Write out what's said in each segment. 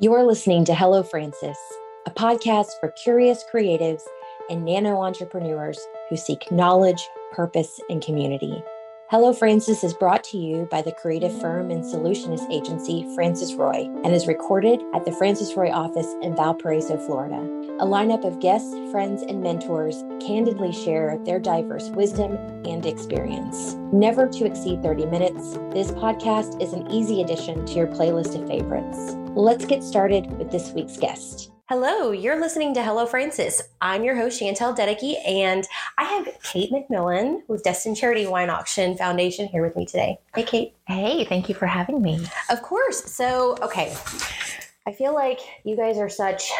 You're listening to Hello Francis, a podcast for curious creatives and nano entrepreneurs who seek knowledge, purpose, and community. Hello Francis is brought to you by the creative firm and solutionist agency Francis Roy and is recorded at the Francis Roy office in Valparaiso, Florida. A lineup of guests, friends, and mentors candidly share their diverse wisdom and experience. Never to exceed 30 minutes, this podcast is an easy addition to your playlist of favorites. Let's get started with this week's guest. Hello, you're listening to Hello Francis. I'm your host, Chantel Dedeke, and I have Kate McMillan with Destin Charity Wine Auction Foundation here with me today. Hey, Kate. Hey, thank you for having me. Of course. So, okay, I feel like you guys are such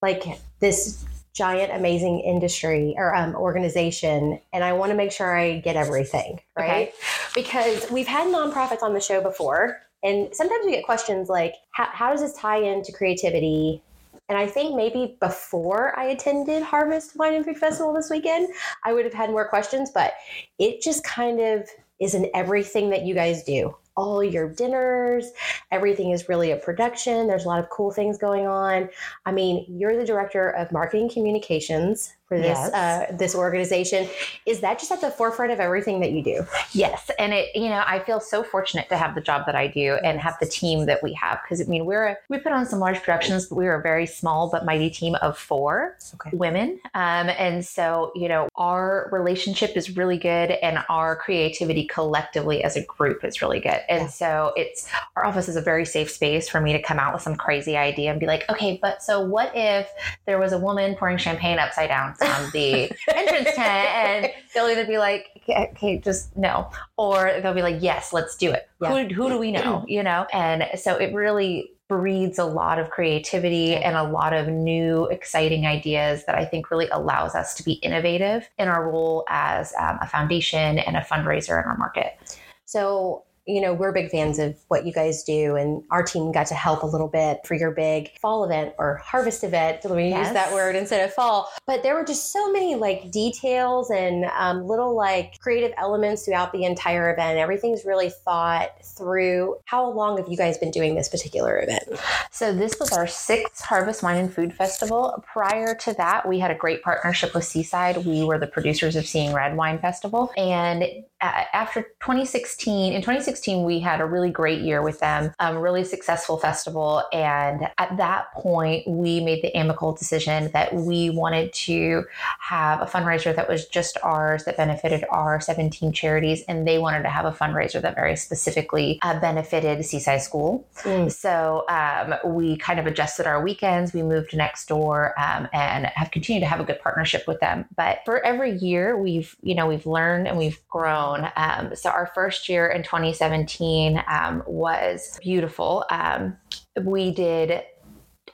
like this giant, amazing industry or um, organization, and I want to make sure I get everything right okay. because we've had nonprofits on the show before. And sometimes we get questions like, how, how does this tie into creativity? And I think maybe before I attended Harvest Wine and Food Festival this weekend, I would have had more questions, but it just kind of is in everything that you guys do. All your dinners, everything is really a production. There's a lot of cool things going on. I mean, you're the director of marketing communications for this yes. uh, this organization. Is that just at the forefront of everything that you do? Yes, and it you know I feel so fortunate to have the job that I do and have the team that we have because I mean we're a, we put on some large productions, but we are a very small but mighty team of four okay. women, um, and so you know our relationship is really good and our creativity collectively as a group is really good, and yeah. so it's our office is a very safe space for me to come out with some crazy idea and be like, okay, but so what if there was a woman pouring champagne upside down? On the entrance tent and they'll either be like okay just no or they'll be like yes let's do it. Yeah. who, who do we know you know? And so it really breeds a lot of creativity and a lot of new exciting ideas that i think really allows us to be innovative in our role as um, a foundation and a fundraiser in our market. So you know, we're big fans of what you guys do, and our team got to help a little bit for your big fall event or harvest event. Let me yes. use that word instead of fall. But there were just so many like details and um, little like creative elements throughout the entire event. Everything's really thought through. How long have you guys been doing this particular event? So, this was our sixth Harvest Wine and Food Festival. Prior to that, we had a great partnership with Seaside. We were the producers of Seeing Red Wine Festival. And after 2016, in 2016, we had a really great year with them, a um, really successful festival. And at that point, we made the amicable decision that we wanted to have a fundraiser that was just ours, that benefited our 17 charities. And they wanted to have a fundraiser that very specifically uh, benefited Seaside School. Mm. So um, we kind of adjusted our weekends. We moved next door um, and have continued to have a good partnership with them. But for every year, we've, you know, we've learned and we've grown Um, so our first year in 2017 um, was beautiful. Um, we did,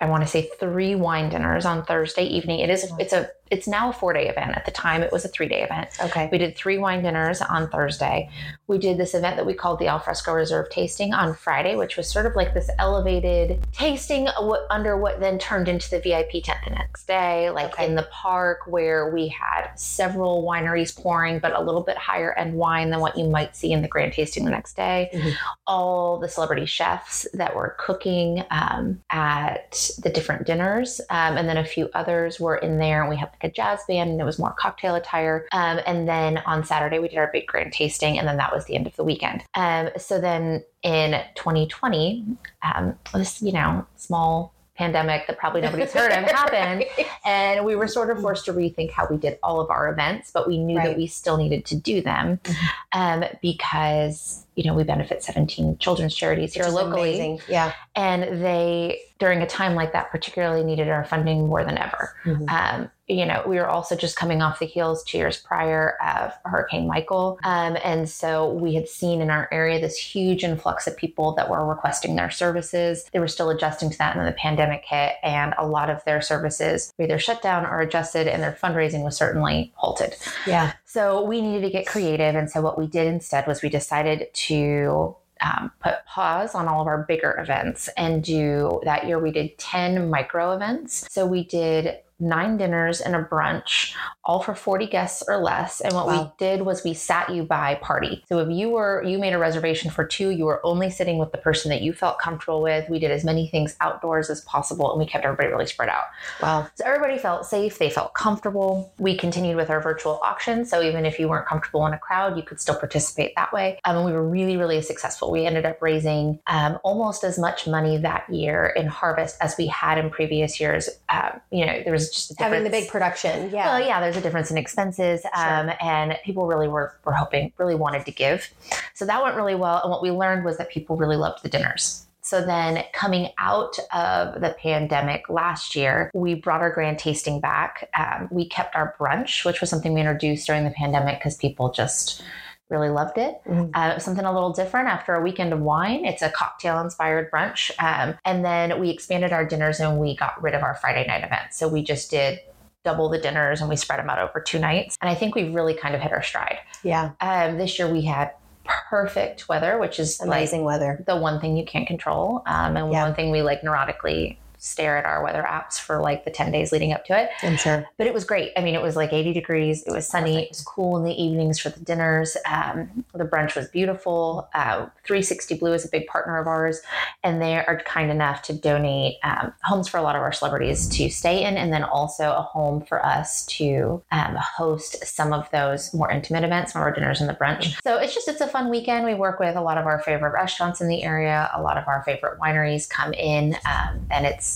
I want to say, three wine dinners on Thursday evening. It is, it's a it's now a four day event. At the time, it was a three day event. Okay. We did three wine dinners on Thursday. We did this event that we called the Alfresco Reserve Tasting on Friday, which was sort of like this elevated tasting under what then turned into the VIP tent the next day, like okay. in the park where we had several wineries pouring, but a little bit higher end wine than what you might see in the grand tasting the next day. Mm-hmm. All the celebrity chefs that were cooking um, at the different dinners, um, and then a few others were in there, and we had a jazz band and it was more cocktail attire. Um, and then on Saturday, we did our big grand tasting, and then that was the end of the weekend. Um, so then in 2020, um, this, you know, small pandemic that probably nobody's heard of happened. And we were sort of forced to rethink how we did all of our events, but we knew right. that we still needed to do them mm-hmm. um, because, you know, we benefit 17 children's charities here locally. Amazing. Yeah. And they, during a time like that, particularly needed our funding more than ever. Mm-hmm. Um, you know, we were also just coming off the heels two years prior of Hurricane Michael. Um, and so we had seen in our area this huge influx of people that were requesting their services. They were still adjusting to that, and then the pandemic hit, and a lot of their services were either shut down or adjusted, and their fundraising was certainly halted. Yeah. So we needed to get creative. And so what we did instead was we decided to um, put pause on all of our bigger events and do that year we did 10 micro events. So we did nine dinners and a brunch, all for 40 guests or less. And what Wow. we did was we sat you by party. So if you were you made a reservation for two, you were only sitting with the person that you felt comfortable with. We did as many things outdoors as possible and we kept everybody really spread out. Wow. So everybody felt safe, they felt comfortable. We continued with our virtual auction. So even if you weren't comfortable in a crowd, you could still participate that way. Um, and we were really, really successful. We ended up raising um, almost as much money that year in harvest as we had in previous years. Um, you know, there was just a Having the big production. Yeah. well, yeah, there's a difference in expenses, um, and people really were, were hoping, really wanted to give. So that went really well. And what we learned was that people really loved the dinners. So then, coming out of the pandemic last year, we brought our grand tasting back. Um, we kept our brunch, which was something we introduced during the pandemic because people just really loved it. Mhm. Uh, something a little different after a weekend of wine. It's a cocktail inspired brunch. Um, and then we expanded our dinners and we got rid of our Friday night event. So we just did double the dinners and we spread them out over two nights. And I think we've really kind of hit our stride. Yeah. Um, this year we had perfect weather, which is like Amazing weather. the one thing you can't control. Um, and Yeah. one thing we like neurotically stare at our weather apps for like the 10 days leading up to it. I'm sure. But it was great. I mean, it was like 80 degrees. It was sunny. It was cool in the evenings for the dinners. Um, the brunch was beautiful. Uh, 360 Blue is a big partner of ours, and they are kind enough to donate um, homes for a lot of our celebrities to stay in, and then also a home for us to um, host some of those more intimate events, some of our dinners and the brunch. So it's just it's a fun weekend. We work with a lot of our favorite restaurants in the area. A lot of our favorite wineries come in, um, and it's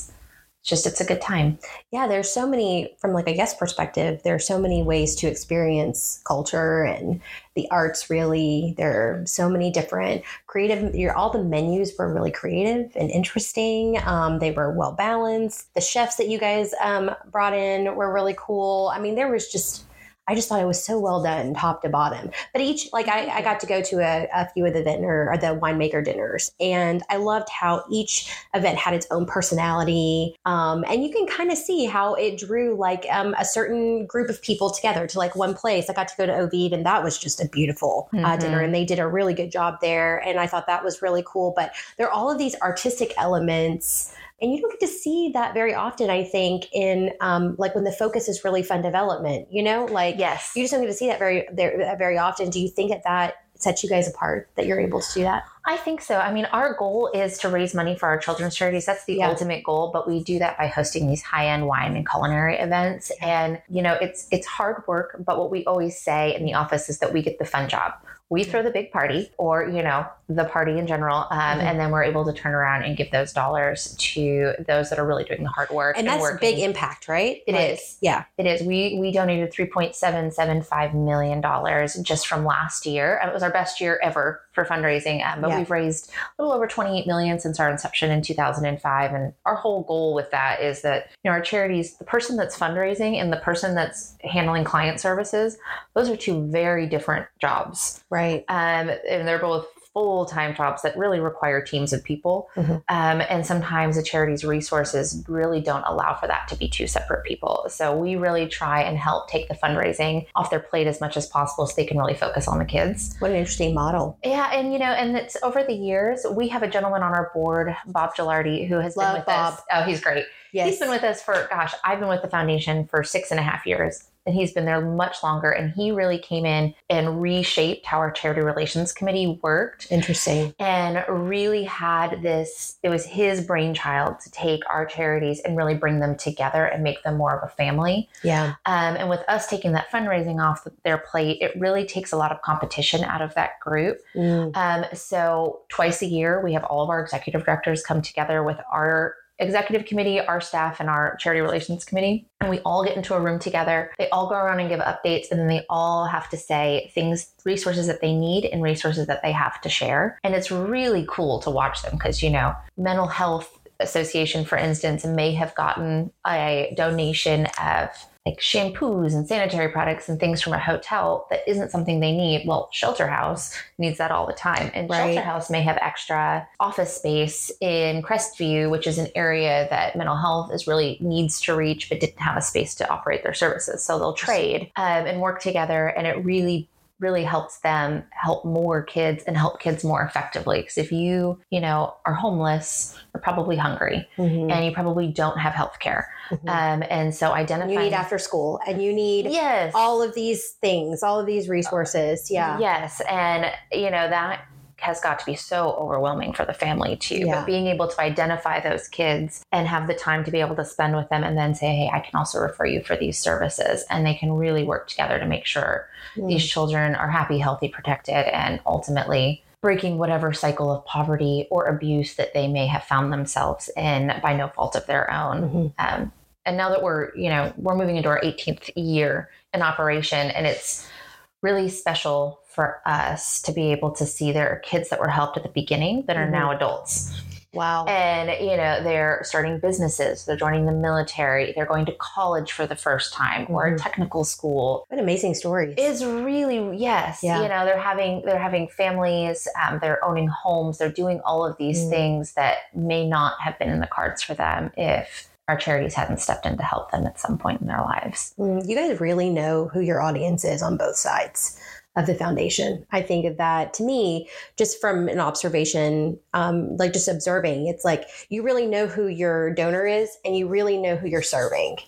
just it's a good time. Yeah, there's so many from like a guest perspective. There are so many ways to experience culture and the arts. Really, there are so many different creative. All the menus were really creative and interesting. Um, they were well balanced. The chefs that you guys um, brought in were really cool. I mean, there was just. I just thought it was so well done, top to bottom. But each, like, I, I got to go to a, a few of the dinner or the winemaker dinners, and I loved how each event had its own personality. Um, and you can kind of see how it drew like um, a certain group of people together to like one place. I got to go to Ovid, and that was just a beautiful uh, Mhm. dinner, and they did a really good job there. And I thought that was really cool. But there are all of these artistic elements. And you don't get to see that very often, I think, in um, like when the focus is really fun development, you know, like Yes. you just don't get to see that very there, very often. Do you think that that sets you guys apart that you're able to do that? I think so. I mean, our goal is to raise money for our children's charities. That's the Yeah. ultimate goal, but we do that by hosting these high-end wine and culinary events. And you know, it's it's hard work, but what we always say in the office is that we get the fun job. We throw the big party, or you know, the party in general, um, Mhm. and then we're able to turn around and give those dollars to those that are really doing the hard work. And that's working. big impact, right? It is. is. Yeah. It is. We we donated three point seven seven five million dollars just from last year. It was our best year ever for fundraising. Um, but Yeah. We've raised a little over twenty eight million since our inception in two thousand and five. And our whole goal with that is that you know our charities, the person that's fundraising and the person that's handling client services, those are two very different jobs. Right. Um, and they're both full time jobs that really require teams of people. Mhm. Um, and sometimes a charity's resources really don't allow for that to be two separate people. So we really try and help take the fundraising off their plate as much as possible so they can really focus on the kids. What an interesting model. Yeah, and you know, and it's over the years, we have a gentleman on our board, Bob Gilardi, who has Love been with Bob. us. Oh, he's great. Yes. He's been with us for, gosh, I've been with the foundation for six and a half years. And he's been there much longer. And he really came in and reshaped how our charity relations committee worked Interesting. and really had this it was his brainchild to take our charities and really bring them together and make them more of a family Yeah. um, and with us taking that fundraising off their plate it really takes a lot of competition out of that group Mm. um, so twice a year we have all of our executive directors come together with our executive committee, our staff, and our charity relations committee. And we all get into a room together. They all go around and give updates, and then they all have to say things, resources that they need, and resources that they have to share. And it's really cool to watch them because, you know, mental health association for instance may have gotten a donation of like shampoos and sanitary products and things from a hotel that isn't something they need. Well shelter house needs that all the time. And Right. shelter house may have extra office space in crestview which is an area that mental health is really needs to reach but didn't have a space to operate their services. So they'll trade um, and work together. And it really really helps them help more kids and help kids more effectively. Because if you, you know, are homeless, you're probably hungry Mhm. and you probably don't have health care. Mhm. Um, and so identifying. you need after school and you need yes. all of these things, all of these resources. Yeah. Yes. And, you know, that has got to be so overwhelming for the family too. Yeah. But being able to identify those kids and have the time to be able to spend with them and then say, hey, I can also refer you for these services. And they can really work together to make sure Mm. these children are happy, healthy, protected, and ultimately breaking whatever cycle of poverty or abuse that they may have found themselves in by no fault of their own. Mhm. Um, and now that we're, you know, we're moving into our 18th year in operation, and it's really special for us to be able to see there are kids that were helped at the beginning that are Mhm. now adults. Wow. And, you know, they're starting businesses, they're joining the military, they're going to college for the first time or a Mhm. technical school. What amazing stories. Is really yes, Yeah. you know they're having they're having families, um, they're owning homes, they're doing all of these Mm. things that may not have been in the cards for them if our charities hadn't stepped in to help them at some point in their lives. Mm, you guys really know who your audience is on both sides of the foundation. I think of that to me, just from an observation, um, like just observing, it's like you really know who your donor is and you really know who you're serving.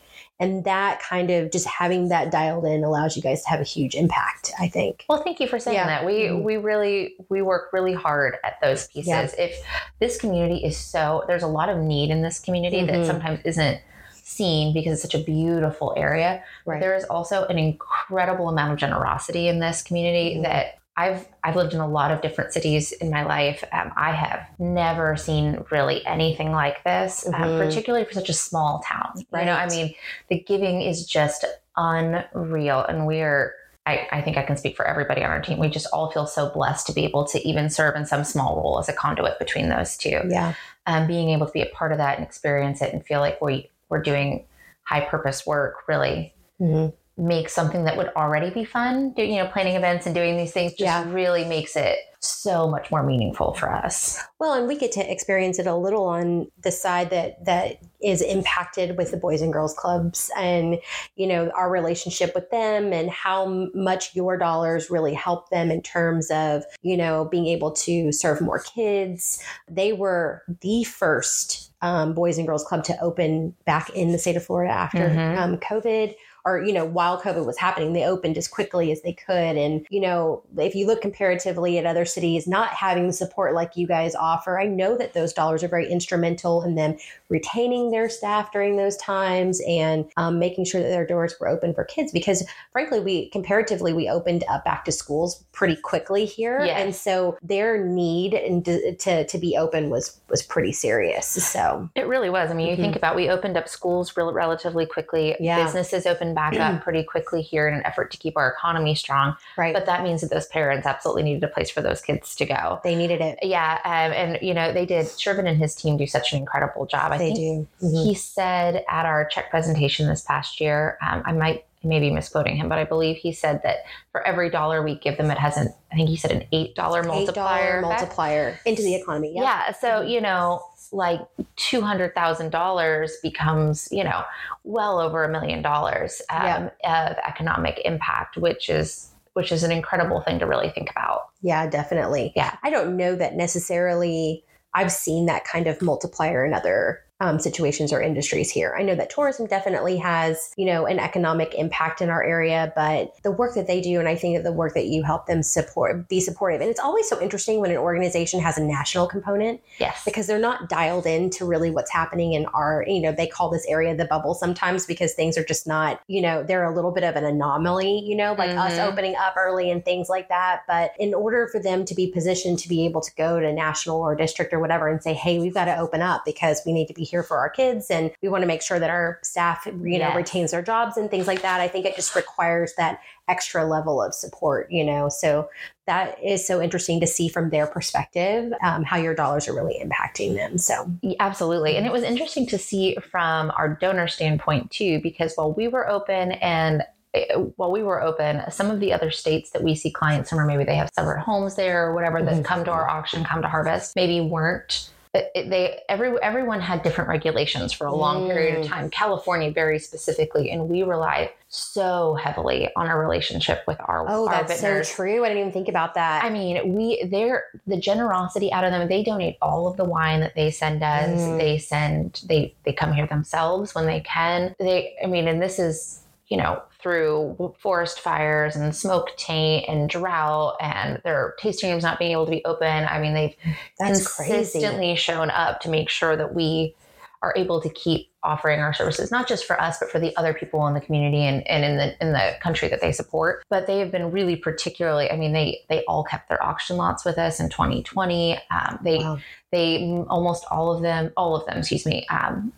And that kind of just having that dialed in allows you guys to have a huge impact, I think. Well, thank you for saying Yeah. that. We Mhm. we really we work really hard at those pieces. Yeah. If this community is so there's a lot of need in this community Mhm. that sometimes isn't seen because it's such a beautiful area. Right. There is also an incredible amount of generosity in this community Mhm. that I've I've lived in a lot of different cities in my life. Um, I have never seen really anything like this, um, Mhm. particularly for such a small town. You know, I mean, the giving is just unreal, and we are. I, I think I can speak for everybody on our team. We just all feel so blessed to be able to even serve in some small role as a conduit between those two Yeah. um, being able to be a part of that and experience it and feel like we we're doing high purpose work really Mhm. Makes something that would already be fun. Do, you know, planning events and doing these things just Yeah. really makes it so much more meaningful for us. Well, and we get to experience it a little on the side that that is impacted with the Boys and Girls Clubs, and you know our relationship with them, and how much your dollars really help them in terms of you know being able to serve more kids. They were the first um, Boys and Girls Club to open back in the state of Florida after Mhm. um, COVID or you know while covid was happening they opened as quickly as they could and you know if you look comparatively at other cities not having the support like you guys offer i know that those dollars are very instrumental in them retaining their staff during those times and um, making sure that their doors were open for kids because frankly we comparatively we opened up back to schools pretty quickly here Yes. and so their need and to, to be open was was pretty serious so It really was. I mean, you Mhm. think about we opened up schools rel- relatively quickly. Yeah. Businesses opened back up pretty quickly here in an effort to keep our economy strong. right But that means that those parents absolutely needed a place for those kids to go. they needed it Yeah, um, and you know they did. Shervin and his team do such an incredible job. I they think do Mhm. he said at our check presentation this past year, um, I might maybe misquoting him, but I believe he said that for every dollar we give them, it has an, I think he said an $8 multiplier. $8 effect. multiplier into the economy yeah, Yeah. So, you know, like $200,000 becomes, you know, well over a million dollars um, of economic impact, which is which is an incredible thing to really think about. Yeah, definitely. Yeah. I don't know that necessarily I've seen that kind of multiplier in other um, situations or industries here. I know that tourism definitely has, you know, an economic impact in our area, but the work that they do, and I think that the work that you help them support, be supportive. And it's always so interesting when an organization has a national component Yes. because they're not dialed into really what's happening in our, you know, they call this area the bubble sometimes because things are just not, you know, they're a little bit of an anomaly, you know, like us Mhm. opening up early and things like that. But in order for them to be positioned to be able to go to national or district or whatever and say, hey, we've got to open up because we need to be here for our kids and we want to make sure that our staff, you know, Yes. retains their jobs and things like that. I think it just requires that extra level of support, you know. So that is so interesting to see from their perspective um, how your dollars are really impacting them. So Yeah, Absolutely. And it was interesting to see from our donor standpoint too, because while we were open and uh, while we were open, some of the other states that we see clients from, or maybe they have separate homes there or whatever that Mhm. come to our auction, come to harvest, maybe weren't it, they every everyone had different regulations for a long period of Mm. time. California very specifically, and we relied so heavily on our relationship with our Oh, our that's vintners. so true. I didn't even think about that. I mean, we they're the generosity out of them. They donate all of the wine that they send us. Mm. They send they they come here themselves when they can. They I mean, and this is you know through forest fires and smoke taint and drought and their tasting rooms not being able to be open. I mean, they've that's crazy. consistently shown up to make sure that we are able to keep offering our services not just for us but for the other people in the community and, and in the in the country that they support but they have been really particularly i mean they they all kept their auction lots with us in 2020 um, they Wow. they almost all of them all of them excuse me um,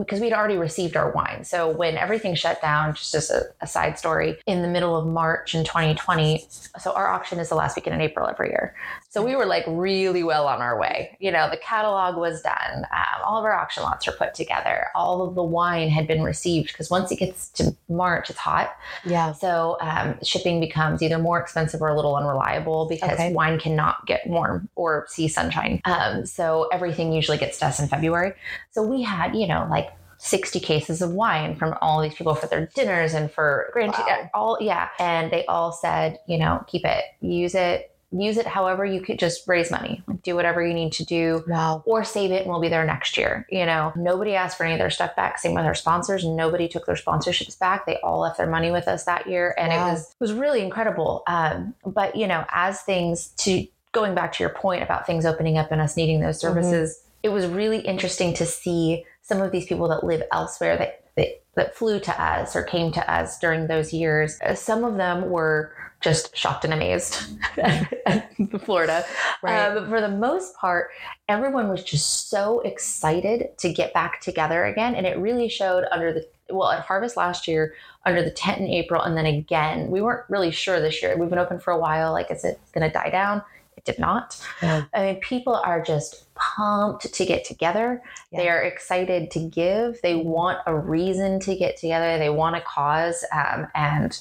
because we'd already received our wine. So when everything shut down, just as a, a side story, in the middle of March in 2020, so our auction is the last weekend in April every year. So we were like really well on our way. You know, the catalog was done. Um, all of our auction lots were put together. All of the wine had been received because once it gets to March, it's hot. Yeah. So um, shipping becomes either more expensive or a little unreliable because Okay. wine cannot get warm or see sunshine. Um, so everything usually gets to us in February. So we had, you know, like 60 cases of wine from all these people for their dinners and for grand Wow. all yeah and they all said you know keep it use it use it however you could just raise money do whatever you need to do Wow. or save it and we'll be there next year. You know, nobody asked for any of their stuff back. Same with our sponsors. Nobody took their sponsorships back. They all left their money with us that year. And Wow. it was it was really incredible. Um, but you know, as things to going back to your point about things opening up and us needing those services, it was really interesting to see some of these people that live elsewhere that that, that flew to us or came to us during those years. Uh, Some of them were just shocked and amazed at Florida. Right. Uh, but for the most part, everyone was just so excited to get back together again. And it really showed under the, well, at Harvest last year, under the tent in April, and then again, we weren't really sure this year. We've been open for a while. Like, is it going to die down? Did not. Yeah. I mean, people are just pumped to get together. Yeah. They are excited to give. They want a reason to get together. They want a cause. Um, and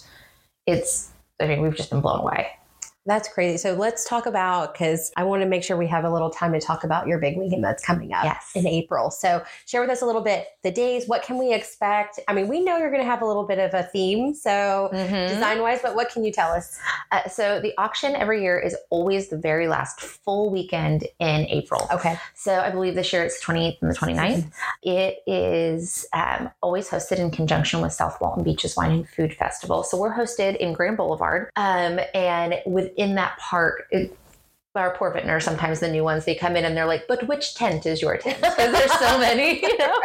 it's, I mean, we've just been blown away. That's crazy. So let's talk about because I want to make sure we have a little time to talk about your big weekend that's coming up Yes. in April. So share with us a little bit the days. What can we expect? I mean, we know you're going to have a little bit of a theme, so Mhm. design wise, but what can you tell us? Uh, so the auction every year is always the very last full weekend in April. Okay. So I believe this year it's the 28th and the 29th. It is um, always hosted in conjunction with South Walton Beaches Wine and Food Festival. So we're hosted in Grand Boulevard. Um, and within that park, it, our poor vintners, sometimes the new ones, they come in and they're like, but which tent is your tent? Because there's so many, you know?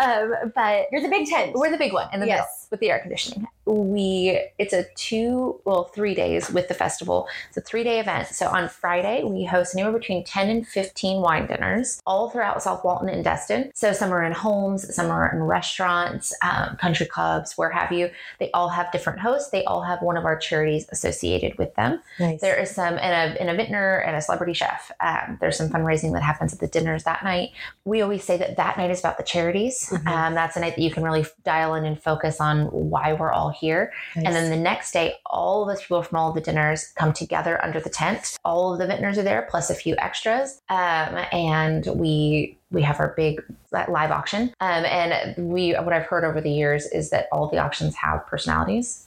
Um, but You're the big tent. we're the big one in the Yes. middle with the air conditioning. We it's a two well three days with the festival. It's a three day event. So on Friday we host anywhere between ten and fifteen wine dinners all throughout South Walton and Destin. So some are in homes, some are in restaurants, um, country clubs, where have you. They all have different hosts. They all have one of our charities associated with them. nice. There is some and a, and a vintner and a celebrity chef. Um, there's some fundraising that happens at the dinners that night. We always say that that night is about the charities. Mhm. Um, that's a night that you can really dial in and focus on why we're all here. Nice. And then the next day, all of those people from all the dinners come together under the tent. All of the vintners are there, plus a few extras. Um, and we we have our big live auction. Um, and we what I've heard over the years is that all the auctions have personalities.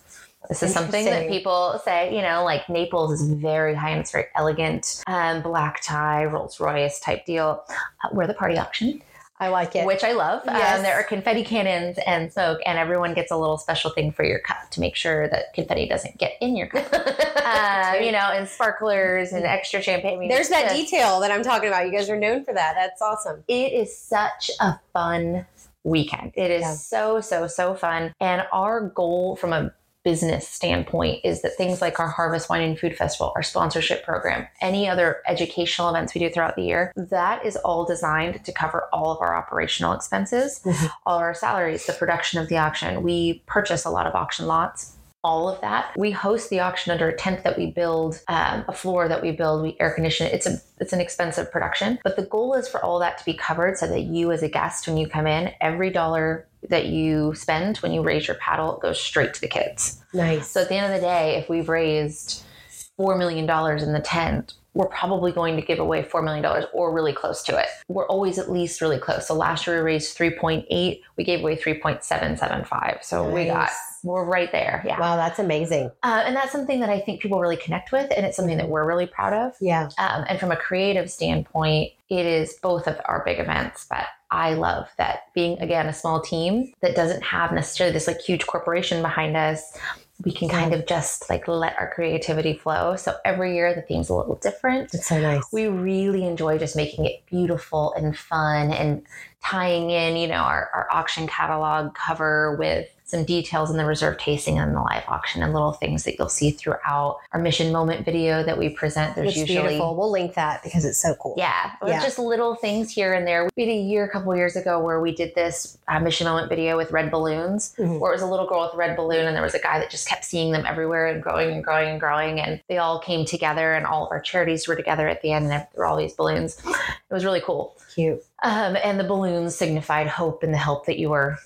This is something that people say, you know, like Naples is very high and it's very elegant, um, black tie, Rolls Royce type deal. Uh, we're the party auction I like it. which I love. Yes. Um, there are confetti cannons and smoke, and everyone gets a little special thing for your cup to make sure that confetti doesn't get in your cup. um, you know, and sparklers and extra champagne. I mean, There's that just- detail that I'm talking about. You guys are known for that. That's awesome. It is such a fun weekend. It is Yeah. so, so, so fun. And our goal from a business standpoint is that things like our Harvest Wine and Food Festival, our sponsorship program, any other educational events we do throughout the year, that is all designed to cover all of our operational expenses, Mhm. all our salaries, the production of the auction. We purchase a lot of auction lots. All of that. We host the auction under a tent that we build, um, a floor that we build. We air condition it. It's a it's an expensive production, but the goal is for all that to be covered so that you, as a guest, when you come in, every dollar that you spend when you raise your paddle goes straight to the kids. Nice. So at the end of the day, if we've raised four million dollars in the tent, we're probably going to give away $4 million or really close to it. We're always at least really close. So last year we raised 3.8, we gave away 3.775. So we got, we're right there. Yeah. Wow, that's amazing. Uh, and that's something that I think people really connect with. And it's something that we're really proud of. Yeah. Um, and from a creative standpoint, it is both of our big events, but I love that being again a small team that doesn't have necessarily this like huge corporation behind us. We can kind of just like let our creativity flow. So every year the theme's a little different. It's so nice. We really enjoy just making it beautiful and fun and tying in, you know, our, our auction catalog cover with some details in the reserve tasting and the live auction and little things that you'll see throughout our mission moment video that we present. There's it's usually beautiful. We'll link that because it's so cool. yeah, Yeah. just little things here and there. We did a year, a couple years ago, where we did this uh, mission moment video with red balloons, Mhm. where it was a little girl with a red balloon, and there was a guy that just kept seeing them everywhere and growing and growing and growing, and they all came together, and all of our charities were together at the end, and there were all these balloons. It was really cool. Cute. Um, and the balloons signified hope and the help that you were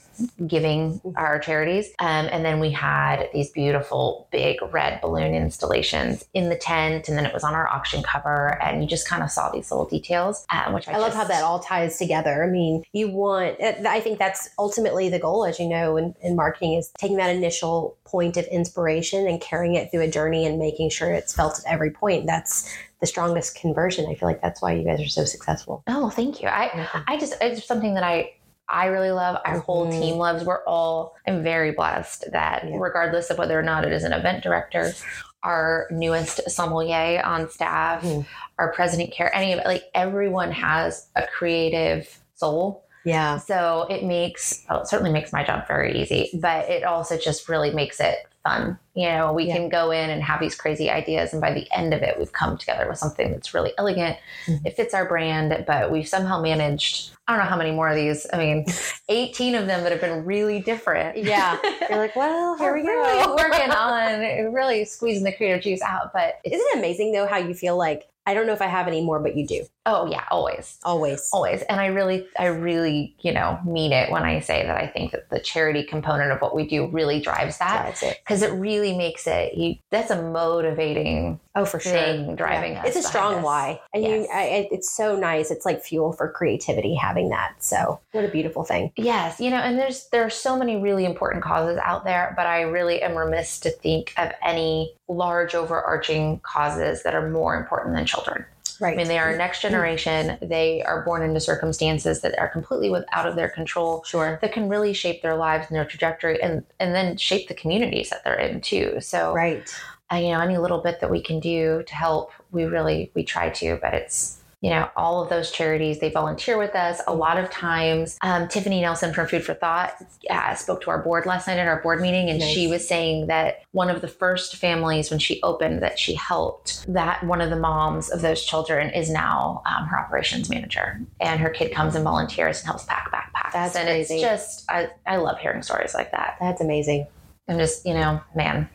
giving our charities. Um, and then we had these beautiful big red balloon installations in the tent, and then it was on our auction cover, and you just kind of saw these little details, um, which I, I love how that all ties together. I mean, you want, uh, I think that's ultimately the goal, as you know, in, in marketing is taking that initial point of inspiration and carrying it through a journey and making sure it's felt at every point. That's the strongest conversion. I feel like that's why you guys are so successful. Oh, thank you. I I just it's something that I I really love. Our whole Mhm. team loves. We're all I'm very blessed that Yeah. regardless of whether or not it is an event director, our newest sommelier on staff, Mhm. our president care, any of it, like everyone has a creative soul. Yeah. So it makes well, it certainly makes my job very easy, but it also just really makes it fun. You know, we Yeah. can go in and have these crazy ideas, and by the end of it, we've come together with something that's really elegant. Mhm. It fits our brand, but we've somehow managed. I don't know how many more of these. I mean, eighteen of them that have been really different. Yeah. You're like, well, here we really go. working on really squeezing the creative juice out, but Isn't it amazing though how you feel like I don't know if I have any more, but you do oh yeah, always. always. always and i really i really you know mean it when i say that i think that the charity component of what we do really drives that Drives it. because it really makes it you that's a motivating Oh, for sure. driving Yeah. us It's a strong us. why, and Yes. you, I, it's so nice. It's like fuel for creativity having that. So, what a beautiful thing. yes you know and there's there are so many really important causes out there but i really am remiss to think of any large overarching causes that are more important than children Right. I mean, they are next generation. They are born into circumstances that are completely with, out of their control. sure. that can really shape their lives and their trajectory and and then shape the communities that they're in too so Right. uh, you know any little bit that we can do to help we really we try to but it's you know all of those charities they volunteer with us a lot of times um, tiffany nelson from food for thought uh, spoke to our board last night at our board meeting and she was saying that one of the first families when she opened that she helped that one of the moms of those children is now um, her operations manager and her kid comes and volunteers and helps pack backpacks That's and crazy. it's just I, I love hearing stories like that That's amazing. I'm just you know man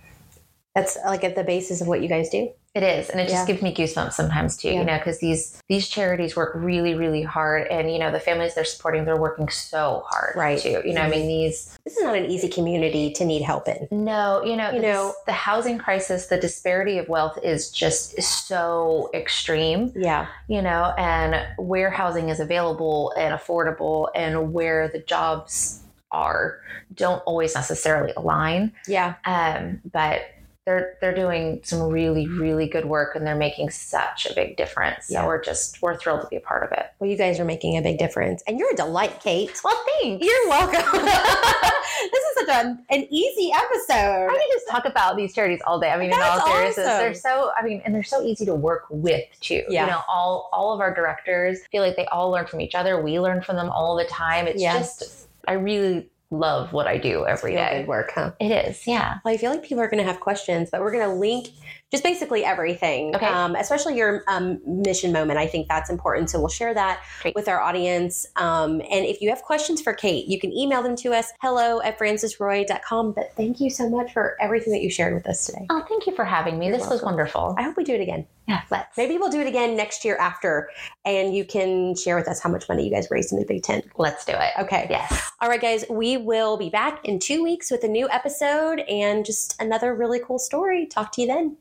That's like at the basis of what you guys do. It is, and it just Yeah. gives me goosebumps sometimes too. Yeah. You know, because these these charities work really, really hard, and you know the families they're supporting, they're working so hard, Right. Too. You know, I mean these. This is not an easy community to need help in. No, you know, You know- the housing crisis, the disparity of wealth is just so extreme. Yeah. You know, and where housing is available and affordable, and where the jobs are, don't always necessarily align. Yeah. um, but they're they're doing some really really good work and they're making such a big difference so Yeah. we're just we're thrilled to be a part of it Well, you guys are making a big difference, and you're a delight, Kate. well thanks You're welcome. this is such a, an easy episode. I could just talk about these charities all day. I mean, in That's all seriousness, awesome. they're so. I mean, and they're so easy to work with too. Yeah. You know, all all of our directors feel like they all learn from each other. We learn from them all the time. It's Yeah. just, I really love what I do every day. good work, huh? It is, yeah. Well, I feel like people are going to have questions, but we're going to link just basically everything, Okay. um, especially your um, mission moment. I think that's important. So we'll share that Great. with our audience. Um, and if you have questions for Kate, you can email them to us, hello at francisroy.com. But thank you so much for everything that you shared with us today. Oh, thank you for having me. You're this was wonderful. I hope we do it again. Yeah, let's. Maybe we'll do it again next year after, and you can share with us how much money you guys raised in the Big Ten. Let's do it. Okay. Yes. All right, guys, we will be back in two weeks with a new episode and just another really cool story. Talk to you then.